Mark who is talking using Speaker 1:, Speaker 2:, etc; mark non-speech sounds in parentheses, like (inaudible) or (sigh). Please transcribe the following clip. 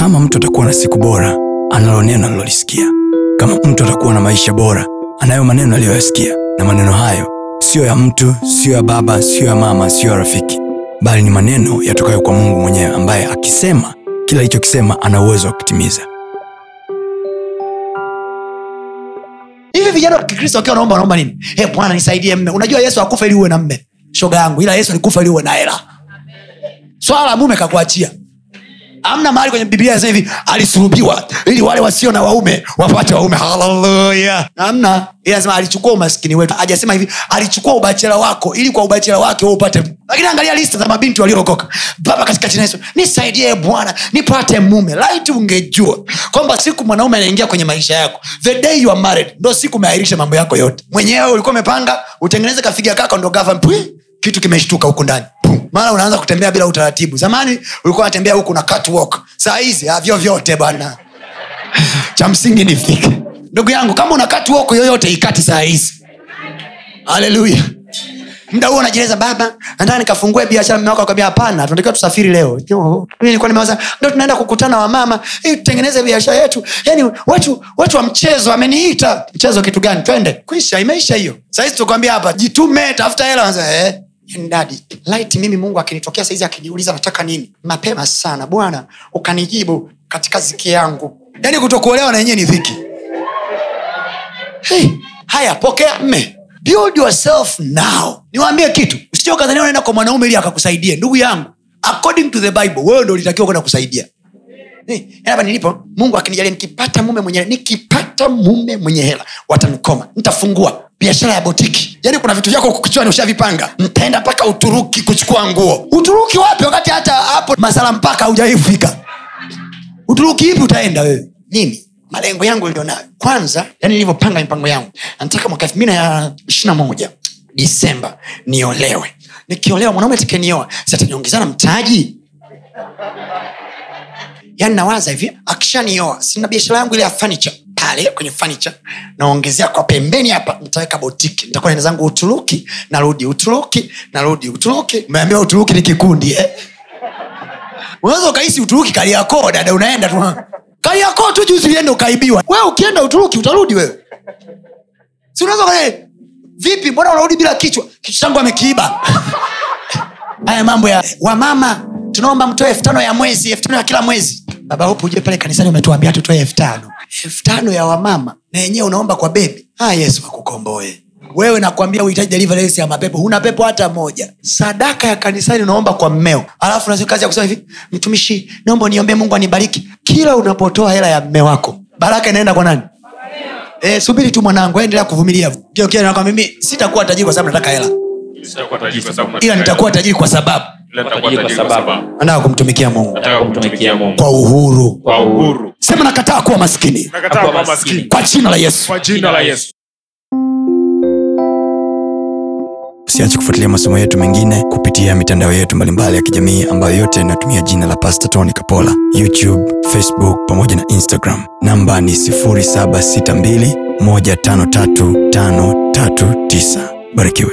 Speaker 1: kama mtu atakuwa na siku bora, analo neno alilolisikia. Kama mtu atakuwa na maisha bora, anayo maneno aliyoyasikia, na maneno hayo siyo ya mtu, siyo ya baba, siyo ya mama, siyo ya rafiki, bali ni maneno yatokayo kwa Mungu mwenyewe, ambaye akisema kila alichokisema ana uwezo wa kutimiza.
Speaker 2: hivi vijana wa kikristo wakiwa naomba wanaomba nini? Hey, bwana nisaidie mme. Unajua yesu akufa ili uwe na mme. Shoga yangu ila yesu alikufa ili uwe na hela. Swala la mume kakuachia amna mahali kwenye biblia nasema hivi alisulubiwa ili wale wasio na waume wapate waume. Haleluya. Amna ila nasema alichukua umaskini wetu. Ajasema hivi alichukua ubachela wako ili kwa ubachela wake upate. Lakini angalia lista za mabinti waliookoka. Baba katika jina yesu nisaidie bwana nipate mume. Laiti ungejua kwamba siku mwanaume anaingia kwenye maisha yako the day you are married ndo siku umeahirisha mambo yako yote. Mwenyewe ulikuwa umepanga utengeneze kafiga kako ndo gava mpwi kitu kimeshtuka huku ndani. Mara unaanza kutembea bila utaratibu. Zamani ulikuwa unatembea huku na catwalk. Saa hizi avyovyote bwana. Cha msingi nifike ndugu yangu kama una catwalk yoyote ikati saa hizi. Haleluya mda huo unajeleza baba nataka nikafungue biashara. Mme wako hapana tunatakiwa tusafiri leo. Nilikuwa nimewaza ndo tunaenda kukutana wamama ili tutengeneze biashara yetu. Yani watu watu wa mchezo ameniita mchezo kitu gani? Twende. Kwisha imeisha hiyo. Sahizi tukwambia hapa jitume tafuta hela. Eh, dadi light mimi mungu akinitokea saizi akijiuliza nataka nini? Mapema sana. Bwana ukanijibu katika ziki yangu. Yani kutokuolewa na yenyewe ni dhiki. Hey, haya pokea mme. Build yourself now. Niwaambie kitu. Usichokazania unaenda kwa mwanaume ili akakusaidie. Ndugu yangu according to the bible wewe ndo ulitakiwa kwenda kusaidia. Yaani hapa nilipo mungu akinijalia nikipata mume mwenye nikipata mume mwenye hela watanikoma nitafungua biashara ya botiki. Yaani kuna vitu vyako kichwani ushavipanga. Ntaenda mpaka uturuki kuchukua nguo. Uturuki wapi? Wakati hata hapo masala mpaka haujaifika. Uturuki ipi utaenda wewe? Mimi malengo yangu ilionayo kwanza yani nilivyopanga mipango yangu nataka mwaka elfu mbili na ishirina moja disemba niolewe. Nikiolewa mwanaume takenioa sitaniongezana mtaji? Yani nawaza hivi akishanioa sina biashara yangu ile ya furniture pale kwenye furniture naongezea kwa pembeni hapa nitaweka botiki. Nitakuwa naenda zangu uturuki narudi uturuki narudi uturuki. Umeambiwa uturuki ni kikundi eh? unaweza ukahisi uturuki kaliakoo dada unaenda tu kaliakoo tu juzi ulienda ukaibiwa. Wewe ukienda uturuki utarudi wewe. Si unaweza vipi mbona unarudi bila kichwa? Kichwa changu amekiiba. (laughs) Haya mambo ya wamama tunaomba mtoe elfu tano ya mwezi elfu tano ya kila mwezi. Baba hope uje pale kanisani umetuambia tutoe elfu tano elfu tano ya wamama na yenyewe unaomba kwa bebi ah, yesu akukomboe. Wewe nakwambia uhitaji deliverance ya mapepo. Huna pepo hata moja. Sadaka ya kanisani unaomba kwa mmeo. Alafu unasema kazi ya kusema hivi mtumishi naomba niombee mungu anibariki. Kila unapotoa hela ya mme wako baraka inaenda kwa nani? E, subiri tu mwanangu endelea kuvumilia. Mimi sitakuwa tajiri kwa sababu nataka hela. Ila nitakuwa tajiri kwa sababu.
Speaker 3: Nataka kumtumikia Mungu.
Speaker 2: Kwa uhuru.
Speaker 3: Kwa uhuru.
Speaker 2: Sema nakataa kuwa maskini.
Speaker 3: Nakataa kuwa maskini.
Speaker 2: Kwa jina la yesu.
Speaker 3: Kwa jina la Yesu.
Speaker 1: usiache kufuatilia masomo yetu mengine kupitia mitandao yetu mbalimbali ya kijamii ambayo yote inatumia jina la pasta tony kapola. Youtube facebook pamoja na instagram. Namba ni 762153539 barikiwe